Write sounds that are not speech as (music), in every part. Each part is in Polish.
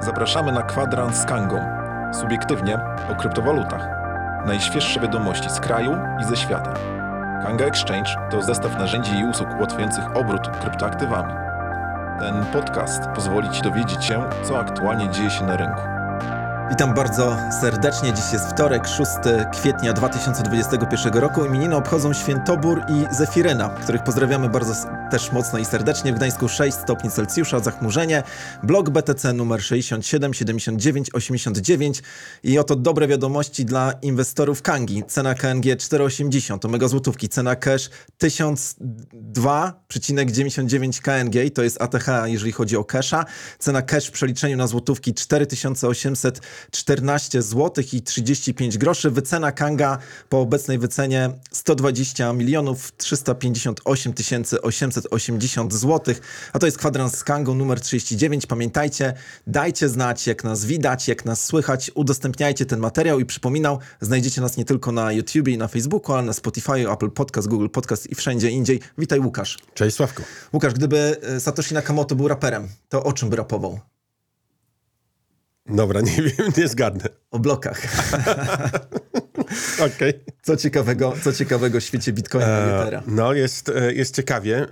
Zapraszamy na kwadrans z Kangą. Subiektywnie o kryptowalutach. Najświeższe wiadomości z kraju i ze świata. Kanga Exchange to zestaw narzędzi i usług ułatwiających obrót kryptoaktywami. Ten podcast pozwoli Ci dowiedzieć się, co aktualnie dzieje się na rynku. Witam bardzo serdecznie. Dziś jest wtorek, 6 kwietnia 2021 roku. Imieniny obchodzą Świętobór i Zefiryna, których pozdrawiamy bardzo też mocno i serdecznie. W Gdańsku 6 stopni Celsjusza, zachmurzenie. Blok BTC numer 67 79 89. I oto dobre wiadomości dla inwestorów Kangi. Cena KNG 4,80 to mega złotówki. Cena cash 1002,99 KNG to jest ATH, jeżeli chodzi o casha. Cena cash w przeliczeniu na złotówki 4814 zł i 35 groszy. Wycena Kanga po obecnej wycenie 120 milionów 358 880 zł. A to jest kwadrans z Kangą numer 39. Pamiętajcie, dajcie znać, jak nas widać, jak nas słychać. Udostępniajcie ten materiał i przypominał, znajdziecie nas nie tylko na YouTubie i na Facebooku, ale na Spotify, Apple Podcast, Google Podcast i wszędzie indziej. Witaj Łukasz. Cześć Sławku. Łukasz, gdyby e, Satoshi Nakamoto był raperem, to o czym by rapował? Dobra, (laughs) nie wiem, nie zgadnę. O blokach. (laughs) Okej. Co ciekawego, co ciekawego w świecie Bitcoina E? No, jest, e, jest ciekawie. E,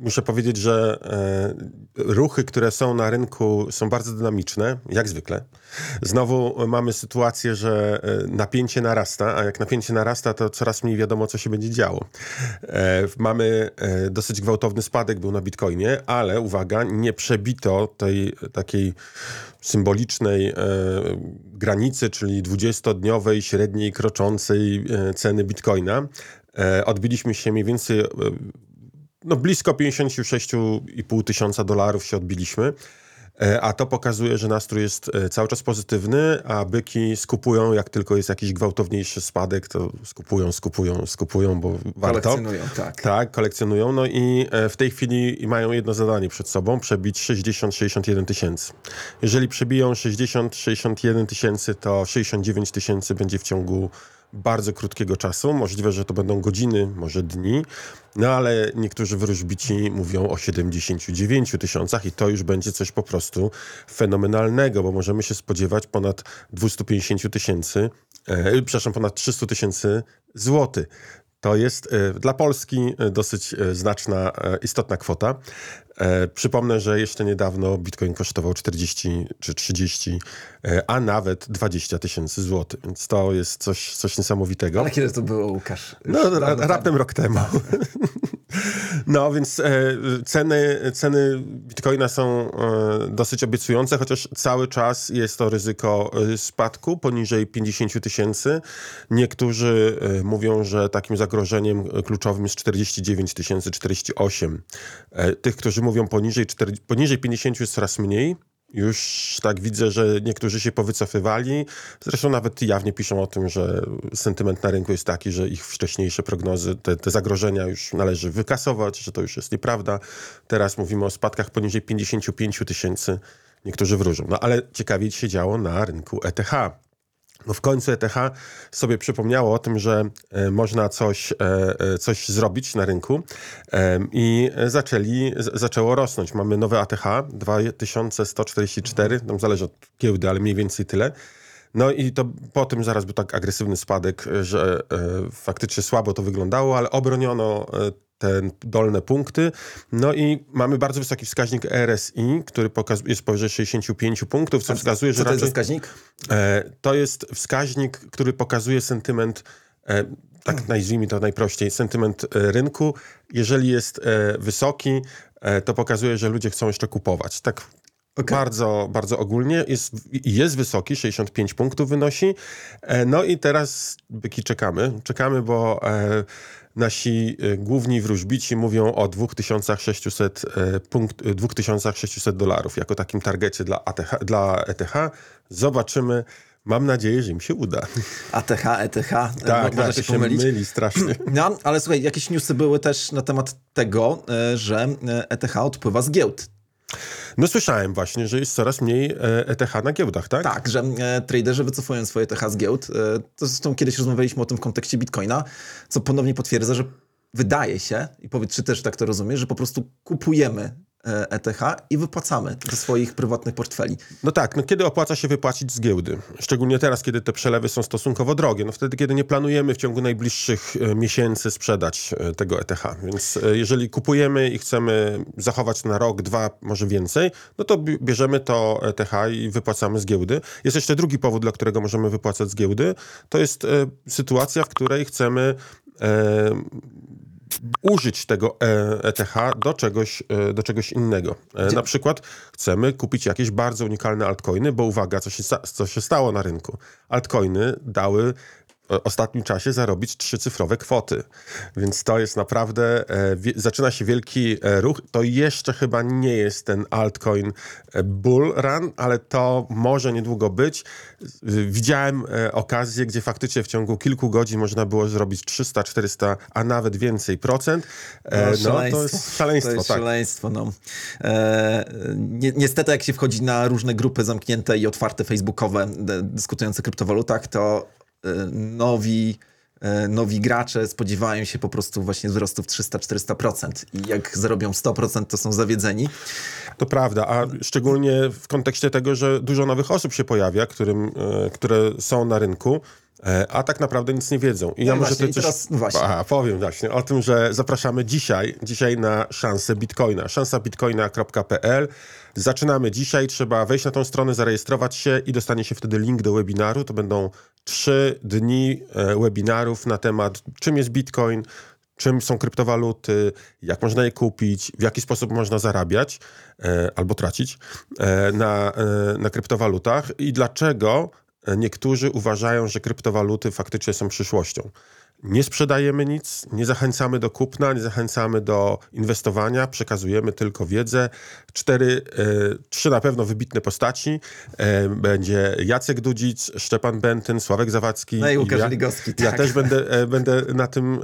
Muszę powiedzieć, że e, ruchy, które są na rynku, są bardzo dynamiczne, jak zwykle. Znowu mamy sytuację, że e, napięcie narasta, a jak napięcie narasta, to coraz mniej wiadomo, co się będzie działo. E, Mamy dosyć gwałtowny spadek był na Bitcoinie, ale uwaga, nie przebito tej takiej symbolicznej granicy, czyli 20-dniowej średniej kroczącej ceny Bitcoina. Odbiliśmy się mniej więcej no blisko 56,5 tysiąca dolarów się odbiliśmy. E, A to pokazuje, że nastrój jest e, cały czas pozytywny, a byki skupują, jak tylko jest jakiś gwałtowniejszy spadek, to skupują, skupują, skupują, bo warto. Kolekcjonują, tak. Tak, kolekcjonują. No i e, w tej chwili mają jedno zadanie przed sobą, przebić 60-61 tysięcy. Jeżeli przebiją 60-61 tysięcy, to 69 tysięcy będzie w ciągu bardzo krótkiego czasu. Możliwe, że to będą godziny, może dni, no ale niektórzy wróżbici mówią o 79 tysiącach i to już będzie coś po prostu fenomenalnego, bo możemy się spodziewać ponad 250 tysięcy, e, przepraszam, ponad 300 tysięcy złotych. To jest e, dla Polski e, dosyć znaczna, istotna kwota. E, Przypomnę, że jeszcze niedawno Bitcoin kosztował 40 czy 30, e, a nawet 20 tysięcy złotych, więc to jest coś, coś niesamowitego. Ale kiedy to było, Łukasz? No, ra, raptem rok temu. (laughs) No, więc e, ceny, ceny bitcoina są e, dosyć obiecujące, chociaż cały czas jest to ryzyko e, spadku poniżej 50 tysięcy. Niektórzy e, mówią, że takim zagrożeniem e, kluczowym jest 49 tysięcy, 48. E, tych, którzy mówią poniżej, 4, poniżej 50 jest coraz mniej. Już tak widzę, że niektórzy się powycofywali. Zresztą nawet jawnie piszą o tym, że sentyment na rynku jest taki, że ich wcześniejsze prognozy, te, te zagrożenia już należy wykasować, że to już jest nieprawda. Teraz mówimy o spadkach poniżej 55 tysięcy. Niektórzy wróżą. No ale ciekawie się działo na rynku ETH. No w końcu ETH sobie przypomniało o tym, że e, można coś, e, e, coś zrobić na rynku i zaczęli, zaczęło rosnąć. Mamy nowe ATH 2144, tam zależy od giełdy, ale mniej więcej tyle. No i to po tym zaraz był tak agresywny spadek, że faktycznie słabo to wyglądało, ale obroniono te dolne punkty. No i mamy bardzo wysoki wskaźnik RSI, który pokazuje, jest powyżej 65 punktów, co wskazuje, że Co to jest raczej... wskaźnik? E, To jest wskaźnik, który pokazuje sentyment, e, tak nazwijmy to najprościej, sentyment e, rynku. Jeżeli jest e, wysoki, e, to pokazuje, że ludzie chcą jeszcze kupować. Tak bardzo, bardzo ogólnie. Jest, jest wysoki, 65 punktów wynosi. E, No i teraz byki czekamy. Czekamy, bo e, nasi e, główni wróżbici mówią o 2600, e, punkt, e, 2600 dolarów jako takim targecie dla, ATH, dla ETH. Zobaczymy. Mam nadzieję, że im się uda. ATH, ETH, Tak, tak, można się się pomylić. myli strasznie. No, ale słuchaj, jakieś newsy były też na temat tego, że ETH odpływa z giełd. No słyszałem właśnie, że jest coraz mniej e, ETH na giełdach, tak? Tak, że e, traderzy wycofują swoje ETH z giełd. E, to zresztą kiedyś rozmawialiśmy o tym w kontekście Bitcoina, co ponownie potwierdza, że wydaje się, i powiedz, czy też tak to rozumiesz, że po prostu kupujemy e, ETH i wypłacamy ze swoich prywatnych portfeli. No tak, no kiedy opłaca się wypłacić z giełdy? Szczególnie teraz, kiedy te przelewy są stosunkowo drogie. No wtedy, kiedy nie planujemy w ciągu najbliższych e, miesięcy sprzedać e, tego ETH. Więc e, jeżeli kupujemy i chcemy zachować na rok, dwa, może więcej, no to bi- bierzemy to ETH i wypłacamy z giełdy. Jest jeszcze drugi powód, dla którego możemy wypłacać z giełdy. To jest e, sytuacja, w której chcemy e, użyć tego e, ETH do czegoś, e, do czegoś innego. E, Na przykład chcemy kupić jakieś bardzo unikalne altcoiny, bo uwaga, co się, co się stało na rynku. Altcoiny dały ostatnim czasie zarobić trzycyfrowe kwoty. Więc to jest naprawdę, e, zaczyna się wielki e, ruch. To jeszcze chyba nie jest ten altcoin e, bull run, ale to może niedługo być. Widziałem okazję, gdzie faktycznie w ciągu kilku godzin można było zrobić 300, 400, a nawet więcej procent. E, no, to jest szaleństwo, To jest tak. szaleństwo, no. Ni niestety, jak się wchodzi na różne grupy zamknięte i otwarte facebookowe dyskutujące o kryptowalutach, to nowi, e, nowi gracze spodziewają się po prostu właśnie wzrostów 300-400%. I jak zarobią 100%, to są zawiedzeni. To prawda, a szczególnie w kontekście tego, że dużo nowych osób się pojawia, którym, e, które są na rynku, e, a tak naprawdę nic nie wiedzą. I ja No może właśnie, tutaj coś teraz- no. Aha, powiem właśnie o tym, że zapraszamy dzisiaj, dzisiaj na szansę Bitcoina. szansabitcoina.pl. Zaczynamy dzisiaj, trzeba wejść na tą stronę, zarejestrować się i dostanie się wtedy link do webinaru. To będą trzy dni e, webinarów na temat czym jest Bitcoin, czym są kryptowaluty, jak można je kupić, w jaki sposób można zarabiać e, albo tracić e, na, e, na kryptowalutach i dlaczego e, niektórzy uważają, że kryptowaluty faktycznie są przyszłością. Nie sprzedajemy nic, nie zachęcamy do kupna, nie zachęcamy do inwestowania, przekazujemy tylko wiedzę. Cztery, e, trzy na pewno wybitne postaci. E, będzie Jacek Dudzic, Szczepan Bentyn, Sławek Zawadzki. No i Łukasz ja, Ligowski, Ja tak. też będę, e, będę na tym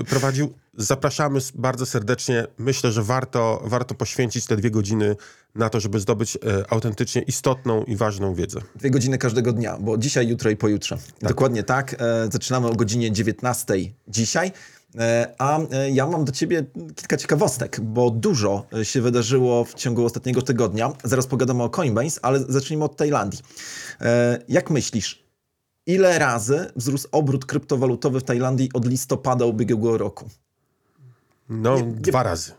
e, prowadził. Zapraszamy bardzo serdecznie. Myślę, że warto, warto poświęcić te dwie godziny na to, żeby zdobyć e, autentycznie istotną i ważną wiedzę. Dwie godziny każdego dnia, bo dzisiaj, jutro i pojutrze. Dokładnie tak. E, zaczynamy o godzinie 19 dzisiaj. E, A e, ja mam do ciebie kilka ciekawostek, bo dużo e, się wydarzyło w ciągu ostatniego tygodnia. Zaraz pogadamy o Coinbase, ale zacznijmy od Tajlandii. Jak myślisz, ile razy wzrósł obrót kryptowalutowy w Tajlandii od listopada ubiegłego roku? No, dwa razy.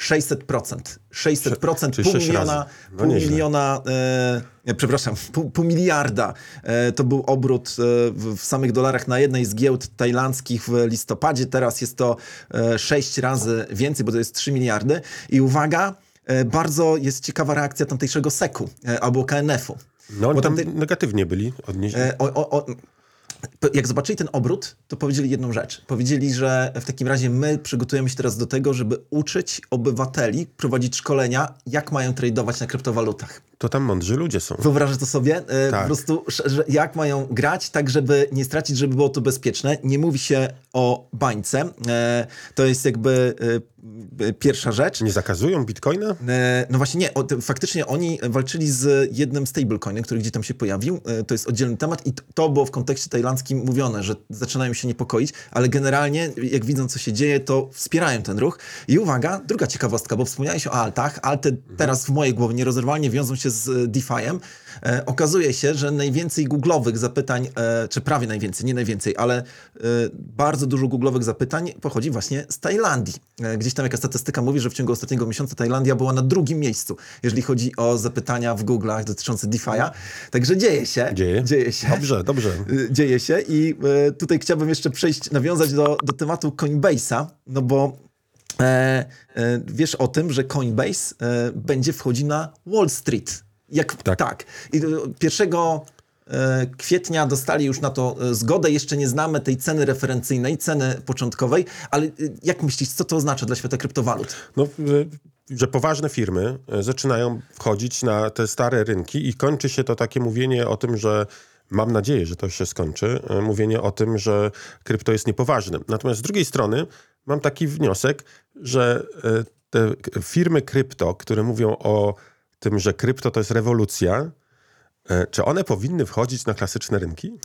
600%. 600%, czyli pół miliona. No pół nieźle. miliona e, nie, przepraszam, pół, pół miliarda e, to był obrót e, w, w samych dolarach na jednej z giełd tajlandzkich w listopadzie. Teraz jest to e, 6 razy więcej, bo to jest 3 miliardy. I uwaga, e, bardzo jest ciekawa reakcja tamtejszego SEC-u e, albo KNF-u. No, Bo tam negatywnie byli odnieśli. E, o, o, o, jak zobaczyli ten obrót, to powiedzieli jedną rzecz. Powiedzieli, że w takim razie my przygotujemy się teraz do tego, żeby uczyć obywateli, prowadzić szkolenia, jak mają tradować na kryptowalutach. To tam mądrzy ludzie są. Wyobrażasz to sobie? E, Tak. Po prostu, jak mają grać, tak żeby nie stracić, żeby było to bezpieczne. Nie mówi się o bańce. E, to jest jakby e, pierwsza rzecz. Nie zakazują bitcoina? No właśnie nie, o, to, faktycznie oni walczyli z jednym stablecoinem, który gdzieś tam się pojawił, to jest oddzielny temat i to było w kontekście tajlandzkim mówione, że zaczynają się niepokoić, ale generalnie jak widzą co się dzieje, to wspierają ten ruch. I uwaga, druga ciekawostka, bo wspomniałeś o altach, alty teraz w mojej głowie nierozerwalnie wiążą się z e, DeFi'em. E, okazuje się, że najwięcej googlowych zapytań, e, czy prawie najwięcej, nie najwięcej, ale e, bardzo dużo googlowych zapytań pochodzi właśnie z Tajlandii. E, gdzieś tam jaka statystyka mówi, że w ciągu ostatniego miesiąca Tajlandia była na drugim miejscu, jeżeli chodzi o zapytania w Google'ach dotyczące DeFi'a. Także dzieje się. Dzieje? Dzieje się. Dobrze, dobrze. Y, dzieje się i e, tutaj chciałbym jeszcze przejść, nawiązać do, do tematu Coinbase'a, no bo e, e, wiesz o tym, że Coinbase e, będzie wchodził na Wall Street. Jak, tak. Tak. I pierwszego kwietnia dostali już na to zgodę. Jeszcze nie znamy tej ceny referencyjnej, ceny początkowej, ale jak myślisz, co to oznacza dla świata kryptowalut? No, że poważne firmy zaczynają wchodzić na te stare rynki i kończy się to takie mówienie o tym, że mam nadzieję, że to się skończy, mówienie o tym, że krypto jest niepoważne. Natomiast z drugiej strony mam taki wniosek, że y, te firmy krypto, które mówią o tym, że krypto to jest rewolucja, y, czy one powinny wchodzić na klasyczne rynki?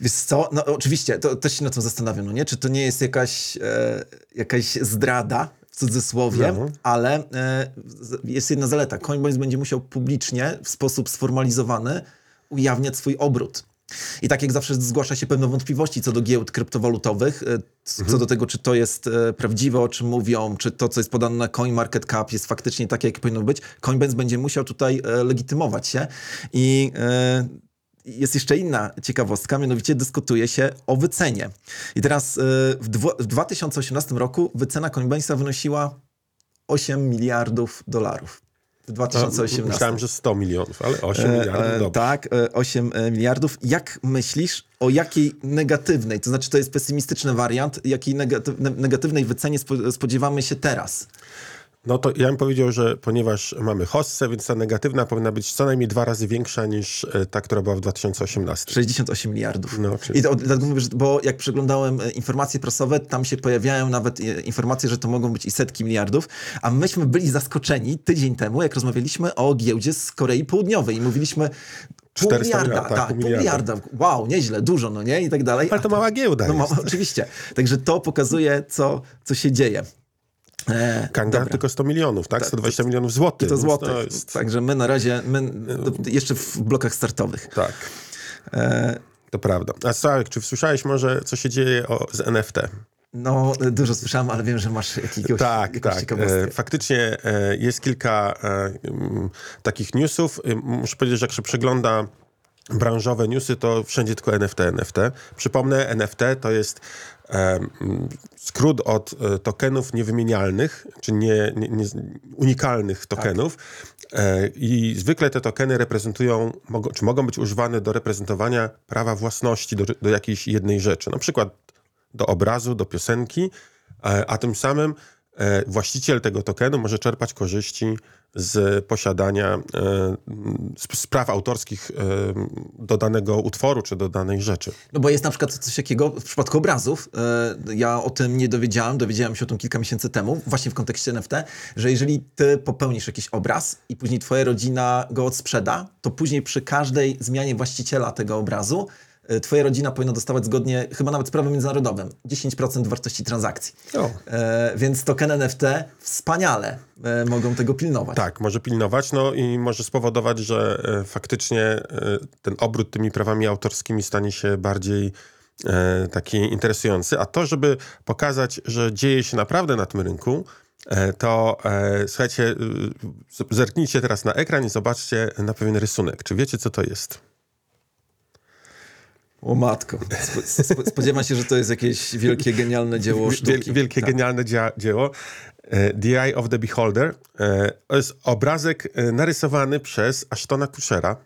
Wiesz co, no oczywiście, to też się nad tym zastanawiam, no nie? Czy to nie jest jakaś, e, jakaś zdrada w cudzysłowie, No. ale e, jest jedna zaleta. Coinbase będzie musiał publicznie, w sposób sformalizowany, ujawniać swój obrót. I tak jak zawsze zgłasza się pewne wątpliwości co do giełd kryptowalutowych, e, co do tego, czy to jest e, prawdziwe, o czym mówią, czy to, co jest podane na CoinMarketCap jest faktycznie takie, jakie powinno być, Coinbase będzie musiał tutaj e, legitymować się i jest jeszcze inna ciekawostka, mianowicie dyskutuje się o wycenie. I teraz w, w 2018 roku wycena Coinbase'a wynosiła 8 miliardów dolarów. W 2018. Myślałem, że 100 milionów, ale 8 E, miliardów, e, dobrze. Tak, e, 8 e, miliardów. Jak myślisz, o jakiej negatywnej, to znaczy to jest pesymistyczny wariant, jakiej negatyw, ne- negatywnej wycenie spo, spodziewamy się teraz? No to ja bym powiedział, że ponieważ mamy hossę, więc ta negatywna powinna być co najmniej dwa razy większa niż e, ta, która była w 2018. 68 miliardów. No, czyli- I to, dlatego mówię, bo jak przeglądałem e, informacje prasowe, tam się pojawiają nawet e, informacje, że to mogą być i setki miliardów, a myśmy byli zaskoczeni tydzień temu, jak rozmawialiśmy o giełdzie z Korei Południowej i mówiliśmy pół 400 miliarda, miliardów, tak, tak, pół miliarda. miliarda, wow, nieźle, dużo, no nie, i tak dalej. Ale A to mała giełda No ma, (laughs) oczywiście. Także to pokazuje, co, co się dzieje. E, Kanga dobra. tylko 100 milionów, tak? 120 milionów złotych. To więc złotych. To jest, Także my na razie, my do, jeszcze w blokach startowych. tak, E, to prawda. A Sławek, czy słyszałeś może, co się dzieje o, z NFT? no, dużo słyszałem, ale wiem, że masz jakiegoś, Tak, tak. E, faktycznie e, jest kilka e, takich newsów. Muszę powiedzieć, że jak się przegląda branżowe newsy, to wszędzie tylko NFT, NFT. Przypomnę, NFT to jest skrót od e, tokenów niewymienialnych, czy nie, nie, nie, unikalnych tokenów. E, I zwykle te tokeny reprezentują, mogą, czy mogą być używane do reprezentowania prawa własności do, do jakiejś jednej rzeczy. Na przykład do obrazu, do piosenki, e, a tym samym właściciel tego tokenu może czerpać korzyści z posiadania e, z, z praw autorskich e, do danego utworu czy do danej rzeczy. No bo jest na przykład coś takiego w przypadku obrazów. e, Ja o tym nie dowiedziałem, dowiedziałem się o tym kilka miesięcy temu, właśnie w kontekście NFT, że jeżeli ty popełnisz jakiś obraz i później twoja rodzina go odsprzeda, to później przy każdej zmianie właściciela tego obrazu e, twoja rodzina powinna dostawać zgodnie, chyba nawet z prawem międzynarodowym, 10% wartości transakcji. O. E, więc token NFT wspaniale e, mogą tego pilnować. Tak, może pilnować, no i może spowodować, że e, faktycznie e, ten obrót tymi prawami autorskimi stanie się bardziej e, taki interesujący. A to, żeby pokazać, że dzieje się naprawdę na tym rynku, e, to e, słuchajcie, zerknijcie teraz na ekran i zobaczcie na pewien rysunek. Czy wiecie, co to jest? O matko. Spo, spo, spodziewam się, że to jest jakieś wielkie, genialne dzieło sztuki. Wiel, wielkie, Tak. genialne dzia, dzieło. E, The Eye of the Beholder. E, To jest obrazek e, narysowany przez Ashtona Kushera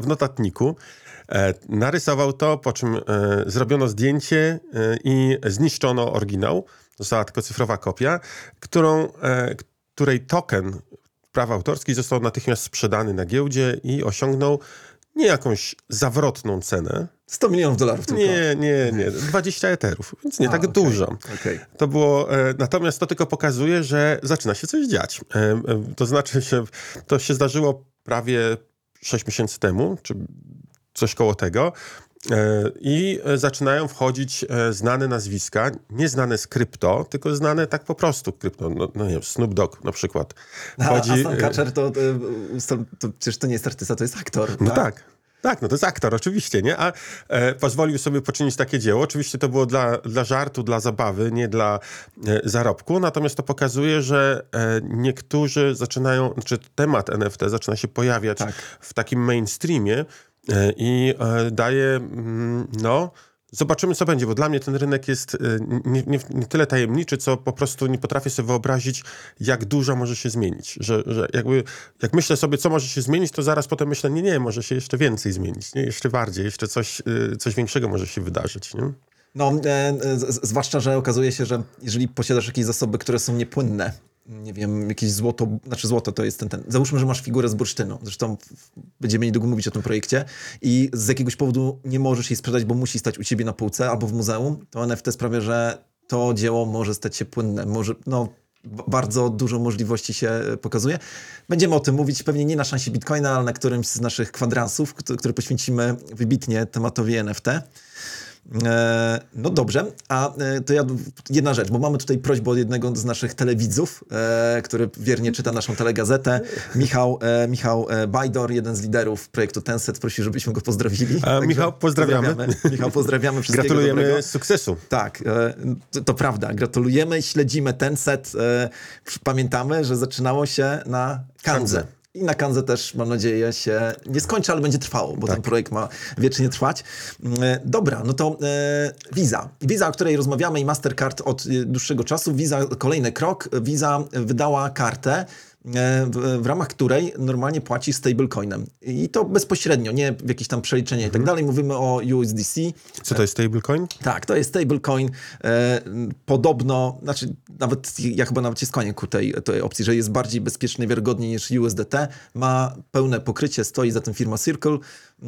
w notatniku. Narysował to, po czym zrobiono zdjęcie i zniszczono oryginał. Została tylko cyfrowa kopia, którą, której token praw autorskich został natychmiast sprzedany na giełdzie i osiągnął nie jakąś zawrotną cenę. 100 milionów dolarów tylko. Nie, nie, nie. 20 eterów, więc nie A, tak okej, dużo. okej. To było, e, natomiast to tylko pokazuje, że zaczyna się coś dziać. E, e, to znaczy, że to się zdarzyło prawie 6 miesięcy temu, czy coś koło tego. E, I e, zaczynają wchodzić e, znane nazwiska, nie znane z krypto, tylko znane tak po prostu krypto. No, no nie wiem, Snoop Dogg na przykład. A Wchodzi, Aston e, Kutcher to, to, ustal- to przecież to nie jest artysta, to jest aktor. No tak. Tak, no to jest aktor, oczywiście, nie? A e, pozwolił sobie poczynić takie dzieło. Oczywiście to było dla, dla żartu, dla zabawy, nie dla e, zarobku. Natomiast to pokazuje, że e, niektórzy zaczynają, znaczy temat NFT zaczyna się pojawiać Tak. w takim mainstreamie i e, daje, mm, no... Zobaczymy, co będzie, bo dla mnie ten rynek jest e, nie, nie, nie tyle tajemniczy, co po prostu nie potrafię sobie wyobrazić, jak dużo może się zmienić. Że, że jakby, jak myślę sobie, co może się zmienić, to zaraz potem myślę, nie, nie, może się jeszcze więcej zmienić, nie? jeszcze bardziej, jeszcze coś, e, coś większego może się wydarzyć. Nie? No, e, e, z, zwłaszcza, że okazuje się, że jeżeli posiadasz jakieś zasoby, które są niepłynne, nie wiem, jakieś złoto, znaczy złoto to jest ten, ten. Załóżmy, że masz figurę z bursztynu. Zresztą będziemy niedługo mówić o tym projekcie i z jakiegoś powodu nie możesz jej sprzedać, bo musi stać u ciebie na półce albo w muzeum, to NFT sprawia, że to dzieło może stać się płynne. Może, no, bardzo dużo możliwości się e, pokazuje. Będziemy o tym mówić pewnie nie na szansie Bitcoina, ale na którymś z naszych kwadransów, który poświęcimy wybitnie tematowi NFT. E, no dobrze, a e, to ja jedna rzecz, bo mamy tutaj prośbę od jednego z naszych telewidzów, e, który wiernie czyta naszą telegazetę. Michał, Michał Bajdor, jeden z liderów projektu Tenset, prosi, żebyśmy go pozdrowili. Także Michał, pozdrawiamy. Michał, pozdrawiamy. Wszystkiego Gratulujemy dobrego. sukcesu. Tak, to, to prawda. Gratulujemy, śledzimy ten set. E, Pamiętamy, że zaczynało się na Kandze. I na Kandze też, mam nadzieję, się nie skończy, ale będzie trwało, bo ten projekt ma wiecznie trwać. E, Dobra, no to e, Visa. Visa, o której rozmawiamy i Mastercard od e, dłuższego czasu. Visa, kolejny krok. Visa wydała kartę, w, w ramach której normalnie płaci stablecoinem. I to bezpośrednio, nie w jakieś tam przeliczenie i tak dalej. Mówimy o USDC. Co to jest stablecoin? Tak, to jest stablecoin. E, podobno, znaczy nawet ja chyba nawet się skłaniam ku tej, tej opcji, że jest bardziej bezpieczny, wiarygodniej niż USDT. Ma pełne pokrycie, stoi za tym firma Circle,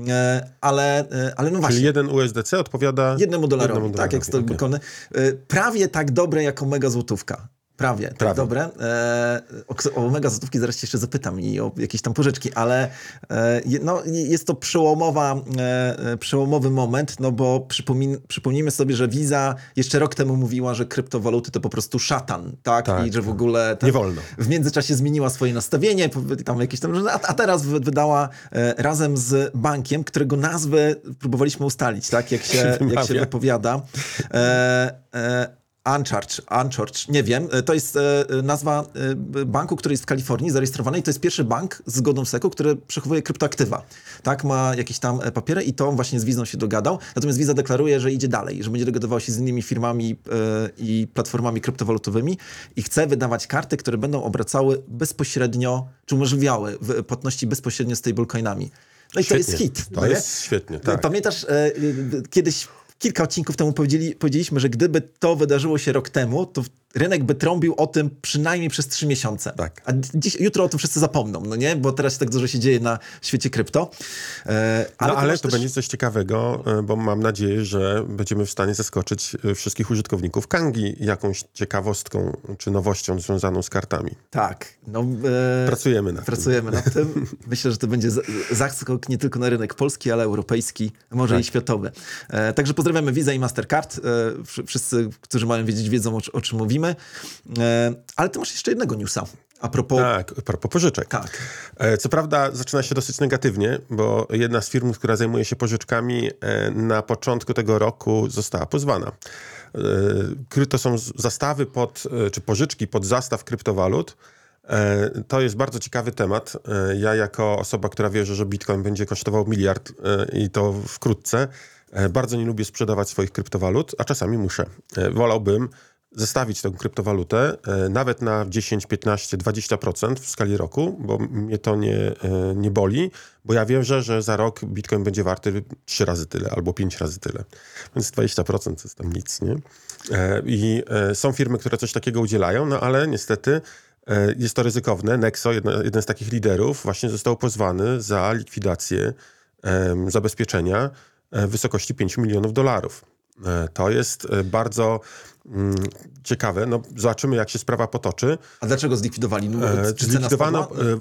e, ale, e, ale no właśnie. Czyli jeden USDC odpowiada Jednemu dolarowi, jednemu tak jak dolarowi, stablecoiny. E, Prawie tak dobre jak Omega Złotówka. Prawie, tak Prawie. dobre. E, o, o Omega Złotówki zaraz cię jeszcze zapytam i o jakieś tam pożyczki, ale e, no, jest to przełomowa, e, e, przełomowy moment, no bo przypomin, przypomnijmy sobie, że Visa jeszcze rok temu mówiła, że kryptowaluty to po prostu szatan, tak? Tak, I że w ogóle... tam Nie wolno. W międzyczasie zmieniła swoje nastawienie, tam jakieś tam, a, a teraz wy- wydała e, razem z bankiem, którego nazwę próbowaliśmy ustalić, tak? Jak się, (laughs) jak się wypowiada. E, e, Uncharge, Uncharge, nie wiem, e, to jest e, nazwa e, banku, który jest w Kalifornii zarejestrowany i to jest pierwszy bank z zgodą SEC-u, który przechowuje kryptoaktywa. Tak, ma jakieś tam e, papiery i to właśnie z Wizą się dogadał. Natomiast Visa deklaruje, że idzie dalej, że będzie dogadywał się z innymi firmami e, i platformami kryptowalutowymi i chce wydawać karty, które będą obracały bezpośrednio, czy umożliwiały w- płatności bezpośrednio stablecoinami. No i to jest Świetnie. hit. To no jest świetnie, tak. Pamiętasz, e, e, kiedyś kilka odcinków temu powiedzieli, powiedzieliśmy, że gdyby to wydarzyło się rok temu, to rynek by trąbił o tym przynajmniej przez trzy miesiące. Tak. A dziś, jutro o tym wszyscy zapomną, no nie? Bo teraz tak dużo się dzieje na świecie krypto. E, Ale, no, ale to też- będzie coś ciekawego, e, bo mam nadzieję, że będziemy w stanie zaskoczyć e, wszystkich użytkowników Kangi jakąś ciekawostką czy nowością związaną z kartami. Tak. No, e, Pracujemy nad tym. Pracujemy nad tym. (laughs) Myślę, że to będzie za- zaskok nie tylko na rynek polski, ale europejski, może Tak. i światowy. E, także pozdrawiamy Visa i Mastercard. E, wsz- wszyscy, którzy mają wiedzieć, wiedzą o, o czym mówimy. E, ale ty masz jeszcze jednego newsa. A propos... Tak, a propos pożyczek. Tak. E, Co prawda zaczyna się dosyć negatywnie, bo jedna z firm, która zajmuje się pożyczkami e, na początku tego roku została pozwana. To są zastawy pod, czy pożyczki pod zastaw kryptowalut. To jest bardzo ciekawy temat. Ja jako osoba, która wierzy, że Bitcoin będzie kosztował miliard i to wkrótce, bardzo nie lubię sprzedawać swoich kryptowalut, a czasami muszę. Wolałbym zestawić tę kryptowalutę e, nawet na 10, 15, 20% w skali roku, bo mnie to nie, e, nie boli, bo ja wierzę, że za rok Bitcoin będzie warty 3 razy tyle albo 5 razy tyle. Więc 20% to jest tam nic, nie? E, I są firmy, które coś takiego udzielają, no ale niestety jest to ryzykowne. Nexo, jedna, jeden z takich liderów, właśnie został pozwany za likwidację zabezpieczenia w wysokości 5 milionów dolarów. E, To jest e, bardzo mm, ciekawe. No, zobaczymy, jak się sprawa potoczy. A dlaczego zlikwidowali? No, E, czy Zlikwidowano e,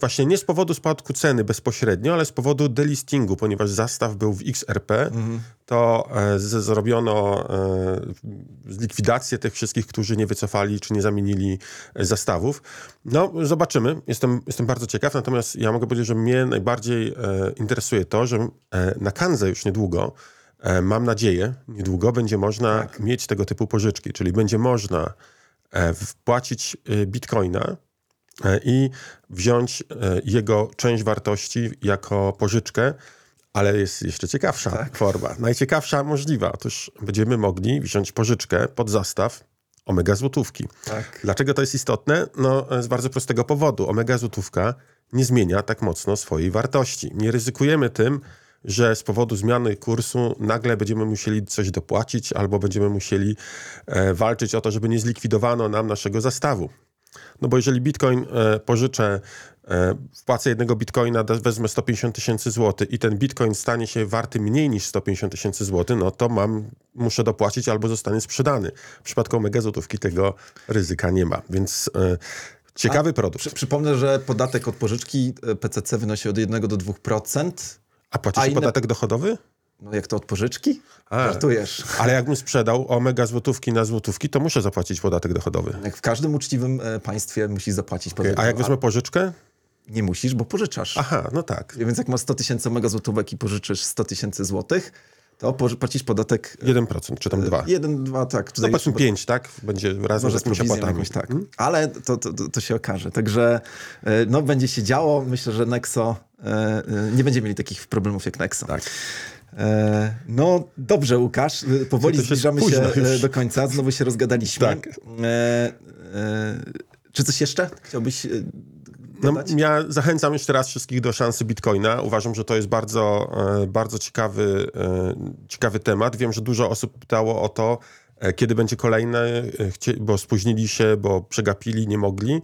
właśnie nie z powodu spadku ceny bezpośrednio, ale z powodu delistingu, ponieważ zastaw był w XRP, Mhm. to e, z, zrobiono e, likwidację tych wszystkich, którzy nie wycofali czy nie zamienili e, zastawów. No, zobaczymy. Jestem, jestem bardzo ciekaw, natomiast ja mogę powiedzieć, że mnie najbardziej interesuje to, że na Kanze już niedługo mam nadzieję, niedługo będzie można Tak. mieć tego typu pożyczki, czyli będzie można e, wpłacić e, bitcoina e, i wziąć e, jego część wartości jako pożyczkę, ale jest jeszcze ciekawsza Tak. forma. Najciekawsza możliwa. Otóż będziemy mogli wziąć pożyczkę pod zastaw omega złotówki. Tak. Dlaczego to jest istotne? No e, z bardzo prostego powodu. Omega złotówka nie zmienia tak mocno swojej wartości. Nie ryzykujemy tym, że z powodu zmiany kursu nagle będziemy musieli coś dopłacić albo będziemy musieli e, walczyć o to, żeby nie zlikwidowano nam naszego zastawu. No bo jeżeli bitcoin e, pożyczę, e, wpłacę jednego bitcoina, wezmę 150 tysięcy złotych i ten bitcoin stanie się warty mniej niż 150 tysięcy złotych, no to mam, muszę dopłacić albo zostanie sprzedany. W przypadku omega złotówki tego ryzyka nie ma, więc ciekawy produkt. Przy, przypomnę, że podatek od pożyczki PCC wynosi od 1 do 2%. A płaci się inne- podatek dochodowy? No jak to od pożyczki? A. Żartujesz. Ale jakbym sprzedał omega złotówki na złotówki, to muszę zapłacić podatek dochodowy. Jak w każdym uczciwym e, państwie musisz zapłacić podatek. A jak wezmę pożyczkę? Nie musisz, bo pożyczasz. Aha, no tak. Więc jak masz 100 tysięcy mega złotówek i pożyczysz 100 tysięcy złotych, to płacisz podatek 1% czy tam 2. 1, 2, tak. No powiedzmy już- 5, tak? Będzie razem z prowizją opłatami. jakoś tak. Hmm? Ale to, to, to, się okaże. Także e, no, będzie się działo. Myślę, że Nexo e, e, nie będzie mieli takich problemów jak Nexo. Tak. E, no dobrze, Łukasz. E, Powoli się zbliżamy się już. e, do końca. Znowu się rozgadaliśmy. Tak. E, e, czy coś jeszcze chciałbyś e, No, ja zachęcam jeszcze raz wszystkich do szansy Bitcoina. Uważam, że to jest bardzo, e, bardzo ciekawy, e, ciekawy temat. Wiem, że dużo osób pytało o to, e, kiedy będzie kolejny, e, chcie- bo spóźnili się, bo przegapili, nie mogli.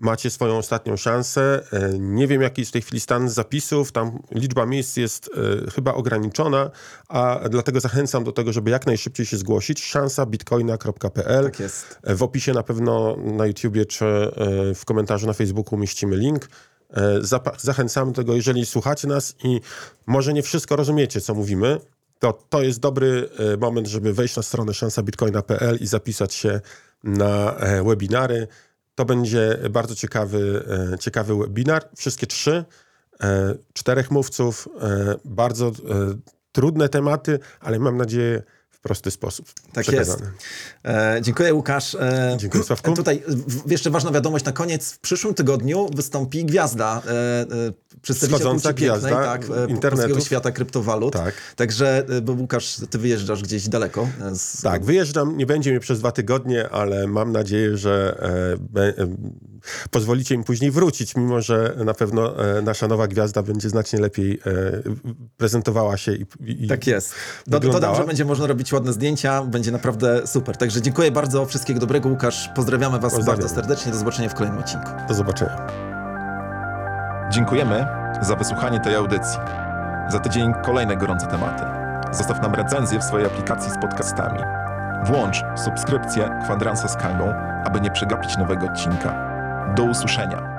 Macie swoją ostatnią szansę. E, Nie wiem, jaki jest w tej chwili stan zapisów. Tam liczba miejsc jest e, chyba ograniczona, a dlatego zachęcam do tego, żeby jak najszybciej się zgłosić. szansabitcoina.pl Tak jest. w opisie na pewno na YouTubie czy e, w komentarzu na Facebooku umieścimy link. E, Zachęcamy do tego, jeżeli słuchacie nas i może nie wszystko rozumiecie, co mówimy, to to jest dobry e, moment, żeby wejść na stronę szansabitcoina.pl i zapisać się na e, webinary. To będzie bardzo ciekawy, e, ciekawy webinar. Wszystkie trzy, e, czterech mówców, e, bardzo trudne tematy, ale mam nadzieję w prosty sposób Tak jest. E, dziękuję, Łukasz. E, Dziękuję, Sławku. Tutaj w, jeszcze ważna wiadomość na koniec. W przyszłym tygodniu wystąpi gwiazda, e, e, przedstawiciel Wschodząca pięknej, gwiazda tak, e, internetu. świata kryptowalut. Tak. Także, e, bo Łukasz, ty wyjeżdżasz gdzieś daleko. Z, Tak, wyjeżdżam, nie będzie mnie przez dwa tygodnie, ale mam nadzieję, że be, pozwolicie mi później wrócić, mimo że na pewno nasza nowa gwiazda będzie znacznie lepiej prezentowała się i, i Tak jest. Dodam, że będzie można robić ładne zdjęcia, będzie naprawdę super. Także dziękuję bardzo, wszystkiego dobrego, Łukasz. Pozdrawiamy was Pozdrawiam. bardzo serdecznie. Do zobaczenia w kolejnym odcinku. Do zobaczenia. Dziękujemy za wysłuchanie tej audycji. Za tydzień kolejne gorące tematy. Zostaw nam recenzję w swojej aplikacji z podcastami. Włącz subskrypcję Kwadransa z Kangą, aby nie przegapić nowego odcinka. Do usłyszenia.